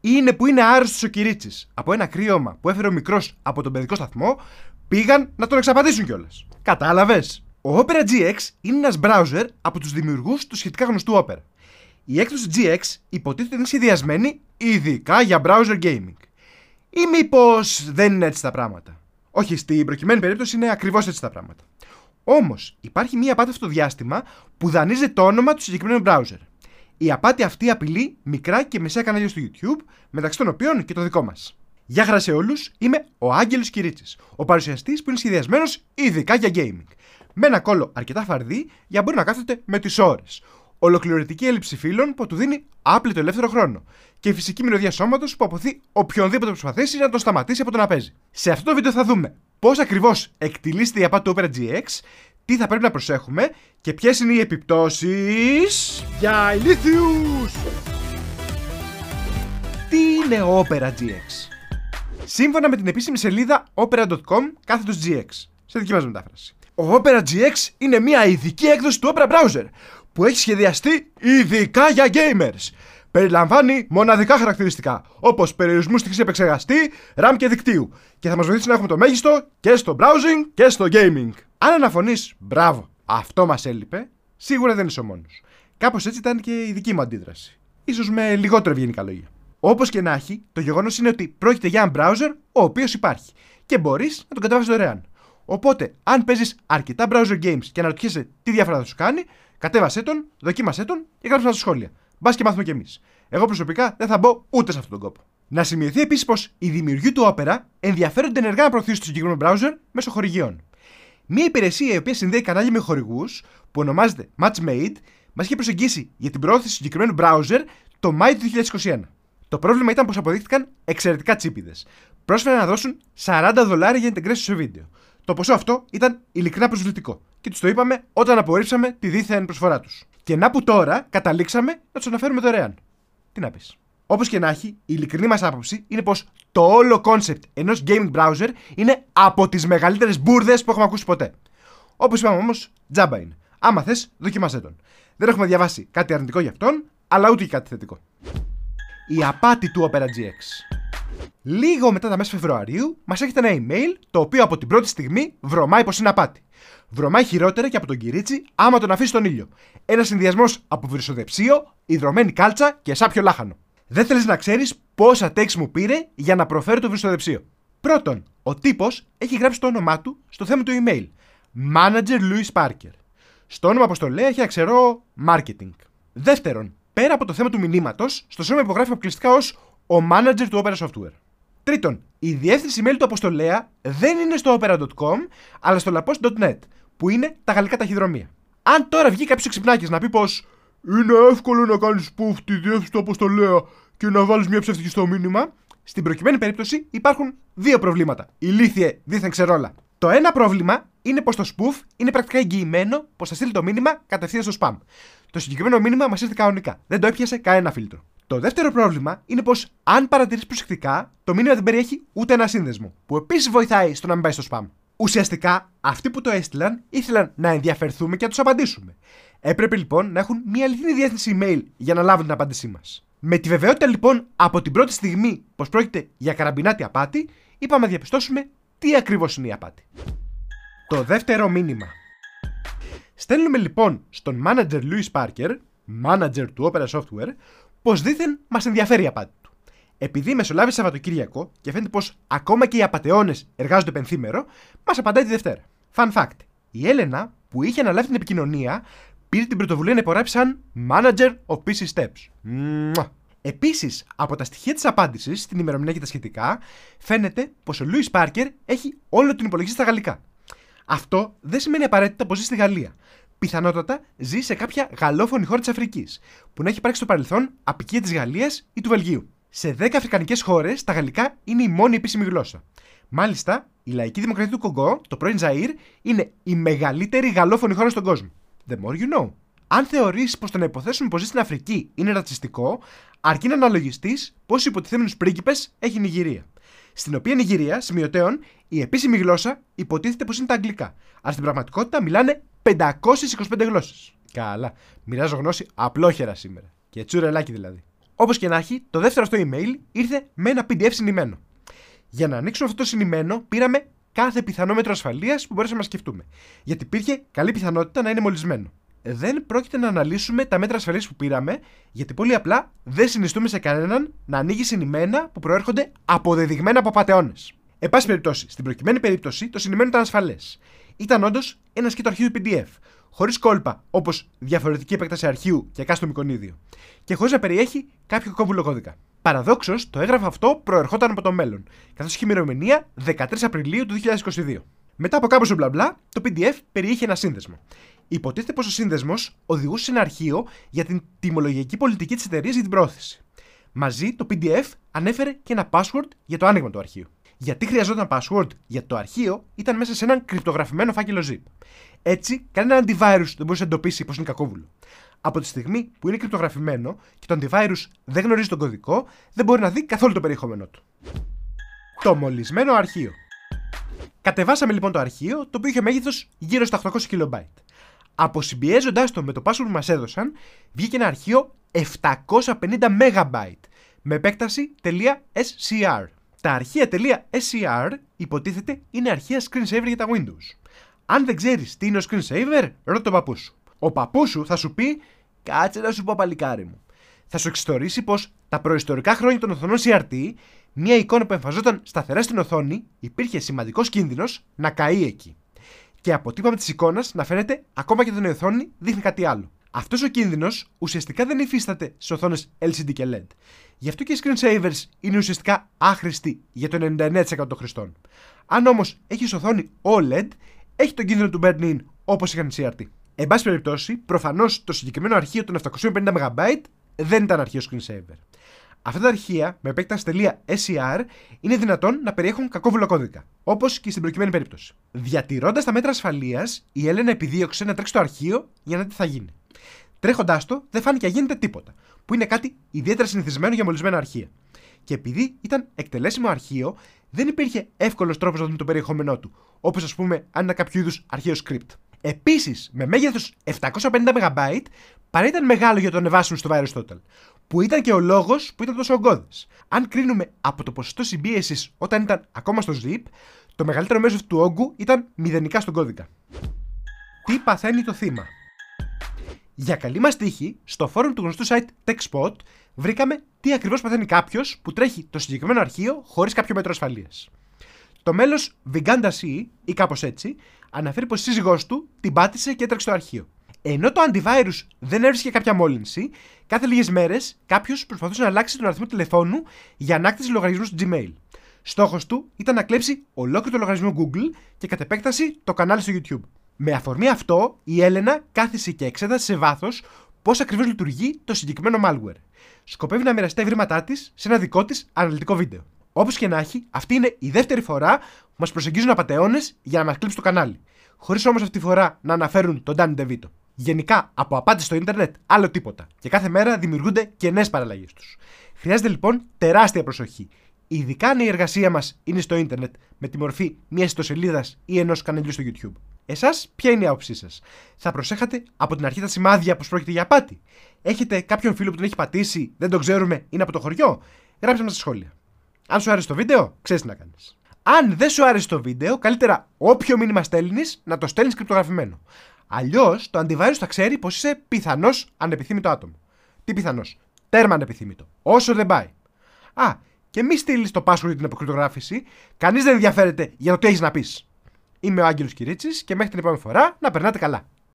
Είναι που είναι άρρωστος ο Κυρίτσι από ένα κρύωμα που έφερε ο μικρός από τον παιδικό σταθμό, πήγαν να τον εξαπατήσουν κιόλας. Κατάλαβες; Ο Opera GX είναι ένας browser από τους δημιουργούς του σχετικά γνωστού Opera. Η έκδοση GX υποτίθεται είναι σχεδιασμένη ειδικά για browser gaming. Ή μήπως δεν είναι έτσι τα πράγματα; Όχι, στην προκειμένη περίπτωση είναι ακριβώς έτσι τα πράγματα. Όμως υπάρχει μία απάτη αυτό το διάστημα που δανείζει το όνομα του συγκεκριμένου browser. Η απάτη αυτή απειλεί μικρά και μεσαία κανάλια στο YouTube, μεταξύ των οποίων και το δικό μας. Γεια χαρά σε όλους, είμαι ο Άγγελος Κυρίτσι, ο παρουσιαστής που είναι σχεδιασμένο ειδικά για gaming. Με ένα κόλλο αρκετά φαρδί για να μπορεί να κάθεται με τις ώρες. Ολοκληρωτική έλλειψη φίλων που του δίνει άπλητο ελεύθερο χρόνο. Και φυσική μυρωδιά σώματος που αποθεί οποιονδήποτε προσπαθήσει να τον σταματήσει από το να παίζει. Σε αυτό το βίντεο θα δούμε πώς ακριβώς εκτιλήσεται η απάτη του Opera GX, τι θα πρέπει να προσέχουμε και ποιες είναι οι επιπτώσεις. Για ηλίθιους! Τι είναι Opera GX? Σύμφωνα με την επίσημη σελίδα opera.com κάθετος GX, σε δική μας μετάφραση. Ο Opera GX είναι μια ειδική έκδοση του Opera Browser που έχει σχεδιαστεί ειδικά για gamers. Περιλαμβάνει μοναδικά χαρακτηριστικά, όπως περιορισμού στη χρήση επεξεργαστή, RAM και δικτύου, και θα μας βοηθήσει να έχουμε το μέγιστο και στο browsing και στο gaming. Αν αναφωνείς, μπράβο, αυτό μας έλειπε, σίγουρα δεν είσαι ο μόνος. Κάπως έτσι ήταν και η δική μου αντίδραση. σω με λιγότερο ευγενικά λόγια. Όπως και να έχει, το γεγονός είναι ότι πρόκειται για ένα browser ο οποίος υπάρχει και μπορείς να τον κατεβάσεις δωρεάν. Οπότε, αν παίζεις αρκετά browser games και αναρωτιέσαι τι διαφορά θα σου κάνει, κατέβασέ τον, δοκίμασέ τον και γράψε στα σχόλια. Μπας και μάθουμε κι εμείς. Εγώ προσωπικά δεν θα μπω ούτε σε αυτόν τον κόπο. Να σημειωθεί επίσης πως οι δημιουργοί του Opera ενδιαφέρονται ενεργά να προωθήσουν το συγκεκριμένο browser μέσω χορηγιών. Μια υπηρεσία η οποία συνδέει κανάλια με χορηγούς, που ονομάζεται Matchmade, μας είχε προσεγγίσει για την προώθηση του συγκεκριμένου browser το Μάιο του 2021. Το πρόβλημα ήταν πως αποδείχθηκαν εξαιρετικά τσίπηδε. Πρόσφεραν να δώσουν 40 δολάρια για integration σε βίντεο. Το ποσό αυτό ήταν ειλικρινά προσβλητικό και τους το είπαμε όταν απορρίψαμε τη δίθεν προσφορά τους. Και να που τώρα καταλήξαμε να τους αναφέρουμε δωρεάν. Τι να πεις. Όπως και να έχει, η ειλικρινή μας άποψη είναι πως το όλο concept ενός gaming browser είναι από τις μεγαλύτερες μπουρδες που έχουμε ακούσει ποτέ. Όπως είπαμε όμως, τζάμπα είναι. Άμα θες, δοκιμάσέ τον. Δεν έχουμε διαβάσει κάτι αρνητικό για αυτόν, αλλά ούτε και κάτι θετικό. Η απάτη του Opera GX. Λίγο μετά τα μέσα Φεβρουαρίου, μας έχετε ένα email το οποίο από την πρώτη στιγμή βρωμάει πω είναι απάτη. Βρωμάει χειρότερα και από τον Κυρίτσι άμα τον αφήσει στον ήλιο. Ένα συνδυασμός από βρυσοδεψίο, υδρωμένη κάλτσα και σάπιο λάχανο. Δεν θέλεις να ξέρεις πόσα τέξ μου πήρε για να προφέρω το βρυσοδεψίο. Πρώτον, ο τύπος έχει γράψει το όνομά του στο θέμα του email. Manager Louis Parker. Στο όνομα, όπως το λέει, έχει αξερό marketing. Δεύτερον, πέρα από το θέμα του μηνύματος, στο σώμα υπογράφει αποκλειστικά ως ο manager του Opera Software. Τρίτον, η διεύθυνση email του αποστολέα δεν είναι στο opera.com, αλλά στο lapos.net, που είναι τα γαλλικά ταχυδρομεία. Αν τώρα βγει κάποιος ξυπνάκι να πει πως είναι εύκολο να κάνεις spoof τη διεύθυνση του αποστολέα και να βάλεις μια ψεύτικη στο μήνυμα, στην προκειμένη περίπτωση υπάρχουν δύο προβλήματα. Ηλίθιε, δίθεν ξερόλα. Το ένα πρόβλημα είναι πως το spoof είναι πρακτικά εγγυημένο πως θα στείλει το μήνυμα κατευθείαν στο spam. Το συγκεκριμένο μήνυμα μας ήρθε κανονικά. Δεν το έπιασε κανένα φίλτρο. Το δεύτερο πρόβλημα είναι πως αν παρατηρεί προσεκτικά, το μήνυμα δεν περιέχει ούτε ένα σύνδεσμο, που επίσης βοηθάει στο να μην πάει στο spam. Ουσιαστικά, αυτοί που το έστειλαν ήθελαν να ενδιαφερθούμε και να τους απαντήσουμε. Έπρεπε λοιπόν να έχουν μια αληθινή διεύθυνση email για να λάβουν την απάντησή μας. Με τη βεβαιότητα λοιπόν από την πρώτη στιγμή πως πρόκειται για καραμπινάτη απάτη, είπαμε να διαπιστώσουμε τι ακριβώς είναι η απάτη. Το δεύτερο μήνυμα. Στέλνουμε λοιπόν στον manager Louis Parker, manager του Opera Software, πως δήθεν μας ενδιαφέρει η απάτη του. Επειδή μεσολάβησε Σαββατοκύριακο και φαίνεται πως ακόμα και οι απαταιώνε εργάζονται πενθήμερο, μας απαντάει τη Δευτέρα. Fun fact. Η Έλενα, που είχε αναλάβει την επικοινωνία, πήρε την πρωτοβουλία να υπογράψει σαν Manager of PC Steps. Επίσης, από τα στοιχεία της απάντησης, στην ημερομηνία και τα σχετικά, φαίνεται πως ο Λούι Πάρκερ έχει όλο την υπολογιστή στα γαλλικά. Αυτό δεν σημαίνει απαραίτητα πως ζει στη Γαλλία πιθανότατα ζει σε κάποια γαλλόφωνη χώρα της Αφρικής, που να έχει υπάρξει στο παρελθόν απικία της Γαλλίας ή του Βελγίου. Σε 10 αφρικανικές χώρες τα γαλλικά είναι η μόνη επίσημη γλώσσα. Μάλιστα, η λαϊκή δημοκρατία του Κογκό, το πρώην Ζαΐρ, είναι η μεγαλύτερη γαλλόφωνη χώρα στον κόσμο. The more you know. Αν θεωρήσει πως το να υποθέσουμε πως ζει στην Αφρική είναι ρατσιστικό, αρκεί να αναλογιστείς πόσου υποτιθέμενους πρίγκιπες έχει η Νιγηρία. Στην οποία Νιγηρία, σημειωτέων, η επίσημη γλώσσα υποτίθεται πως είναι τα αγγλικά. Αλλά στην πραγματικότητα μιλάνε 525 γλώσσες. Καλά. Μοιράζω γνώση απλόχερα σήμερα. Και τσουρελάκι δηλαδή. Όπως και να έχει, το δεύτερο αυτό email ήρθε με ένα PDF συνημένο. Για να ανοίξουμε αυτό το συνημένο, πήραμε κάθε πιθανό μέτρο ασφαλείας που μπορούσαμε να σκεφτούμε. Γιατί υπήρχε καλή πιθανότητα να είναι μολυσμένο. Δεν πρόκειται να αναλύσουμε τα μέτρα ασφαλείας που πήραμε, γιατί πολύ απλά δεν συνιστούμε σε κανέναν να ανοίγει συνημένα που προέρχονται αποδεδειγμένα από πατεώνε. Εν πάση περιπτώσει, στην προκειμένη περίπτωση το συνημένο ήταν ασφαλές. Ήταν όντως ένας σκέτο αρχείου PDF, χωρίς κόλπα όπως διαφορετική επέκταση αρχείου και εκάστο μικονίδιο, και χωρίς να περιέχει κάποιο κόβουλο κώδικα. Παραδόξως, το έγγραφο αυτό προερχόταν από το μέλλον, καθώς είχε ημερομηνία 13 Απριλίου του 2022. Μετά από κάποιο μπλα μπλα, το PDF περιείχε ένα σύνδεσμο. Υποτίθεται πως ο σύνδεσμος οδηγούσε σε ένα αρχείο για την τιμολογική πολιτική της εταιρείας για την πρόθεση. Μαζί το PDF ανέφερε και ένα password για το άνοιγμα του αρχείου. Γιατί χρειαζόταν password, γιατί το αρχείο ήταν μέσα σε έναν κρυπτογραφημένο φάκελο zip. Έτσι, κανένα antivirus δεν μπορούσε να εντοπίσει πως είναι κακόβουλο. Από τη στιγμή που είναι κρυπτογραφημένο και το antivirus δεν γνωρίζει τον κωδικό, δεν μπορεί να δει καθόλου το περιεχόμενό του. Το μολυσμένο αρχείο. Κατεβάσαμε λοιπόν το αρχείο, το οποίο είχε μέγεθος γύρω στα 800 KB. Αποσυμπιέζοντάς το με το password που μας έδωσαν, βγήκε ένα αρχείο 750 MB με επέκταση .scr. Τα αρχεία .scr υποτίθεται είναι αρχεία screensaver για τα Windows. Αν δεν ξέρεις τι είναι ο screensaver, ρώτα τον παππού σου. Ο παππού σου θα σου πει, κάτσε να σου πω παλικάρι μου. Θα σου εξιστορήσει πως τα προϊστορικά χρόνια των οθονών CRT, μια εικόνα που εμφαζόταν σταθερά στην οθόνη, υπήρχε σημαντικός κίνδυνος να καεί εκεί. Και αποτύπωμα τη εικόνα να φαίνεται ακόμα και όταν η οθόνη δείχνει κάτι άλλο. Αυτός ο κίνδυνος ουσιαστικά δεν υφίσταται σε οθόνες LCD και LED. Γι' αυτό και οι screensavers είναι ουσιαστικά άχρηστοι για το 99% των χρηστών. Αν όμως έχεις οθόνη OLED, έχει τον κίνδυνο του burn-in όπως είχαν οι CRT. Εν πάση περιπτώσει, προφανώς το συγκεκριμένο αρχείο των 750 MB δεν ήταν αρχείο screensaver. Αυτά τα αρχεία με επέκταση .scr είναι δυνατόν να περιέχουν κακόβουλο κώδικα, όπως και στην προκειμένη περίπτωση. Διατηρώντας τα μέτρα ασφαλείας, η Έλενα επιδίωξε να τρέξει το αρχείο για να δει τι θα γίνει. Τρέχοντάς το, δεν φάνηκε να γίνεται τίποτα, που είναι κάτι ιδιαίτερα συνηθισμένο για μολυσμένα αρχεία. Και επειδή ήταν εκτελέσιμο αρχείο, δεν υπήρχε εύκολος τρόπος να δούμε το περιεχόμενό του, όπως ας πούμε αν είναι κάποιο είδους αρχαίο script. Επίσης, με μέγεθος 750 MB, παρά ήταν μεγάλο για το ανεβάσιμο στο Virus Total, που ήταν και ο λόγος που ήταν τόσο ογκώδε. Αν κρίνουμε από το ποσοστό συμπίεσης όταν ήταν ακόμα στο zip, το μεγαλύτερο μέρο του όγκου ήταν μηδενικά στον κώδικα. Τι παθαίνει το θύμα; Για καλή μας τύχη, στο φόρουμ του γνωστού site TechSpot βρήκαμε τι ακριβώς παθαίνει κάποιος που τρέχει το συγκεκριμένο αρχείο χωρίς κάποιο μέτρο ασφαλείας. Το μέλος Viganda C, ή κάπως έτσι, αναφέρει πως η σύζυγός του την πάτησε και έτρεξε στο αρχείο. Ενώ το antivirus δεν έβρισκε κάποια μόλυνση, κάθε λίγες μέρες κάποιος προσπαθούσε να αλλάξει τον αριθμό τηλεφώνου για ανάκτηση λογαριασμού στο Gmail. Στόχος του ήταν να κλέψει ολόκληρο το λογαριασμό Google και κατ' επέκταση το κανάλι στο YouTube. Με αφορμή αυτό, η Έλενα κάθισε και εξέτασε σε βάθος πώς ακριβώς λειτουργεί το συγκεκριμένο malware. Σκοπεύει να μοιραστεί τα ευρήματά της σε ένα δικό της αναλυτικό βίντεο. Όπως και να έχει, αυτή είναι η δεύτερη φορά που μας προσεγγίζουν απαταιώνες για να μας κλείψουν το κανάλι. Χωρίς όμως αυτή τη φορά να αναφέρουν τον Danny DeVito. Γενικά, από απάτη στο ίντερνετ, άλλο τίποτα. Και κάθε μέρα δημιουργούνται και νέε παραλλαγές τους. Χρειάζεται λοιπόν τεράστια προσοχή. Ειδικά αν η εργασία μας είναι στο ίντερνετ με τη μορφή μιας ιστοσελίδας ή ενός καναλιού στο YouTube. Εσάς, ποια είναι η άποψή σας; Θα προσέχατε από την αρχή τα σημάδια πως πρόκειται για απάτη; Έχετε κάποιον φίλο που τον έχει πατήσει, δεν τον ξέρουμε, είναι από το χωριό; Γράψτε μας στα σχόλια. Αν σου άρεσε το βίντεο, ξέρεις τι να κάνεις. Αν δεν σου άρεσε το βίντεο, καλύτερα όποιο μήνυμα στέλνεις να το στέλνεις κρυπτογραφημένο. Αλλιώς το antivirus θα ξέρει πως είσαι πιθανός ανεπιθύμητο άτομο. Τι πιθανός; Τέρμα ανεπιθύμητο. Όσο δεν πάει. Α, και μη στείλεις το password για την αποκρυπτογράφηση. Κανείς δεν ενδιαφέρεται για το τι έχεις να πεις. Είμαι ο Άγγελος Κυρίτσι και μέχρι την επόμενη φορά να περνάτε καλά.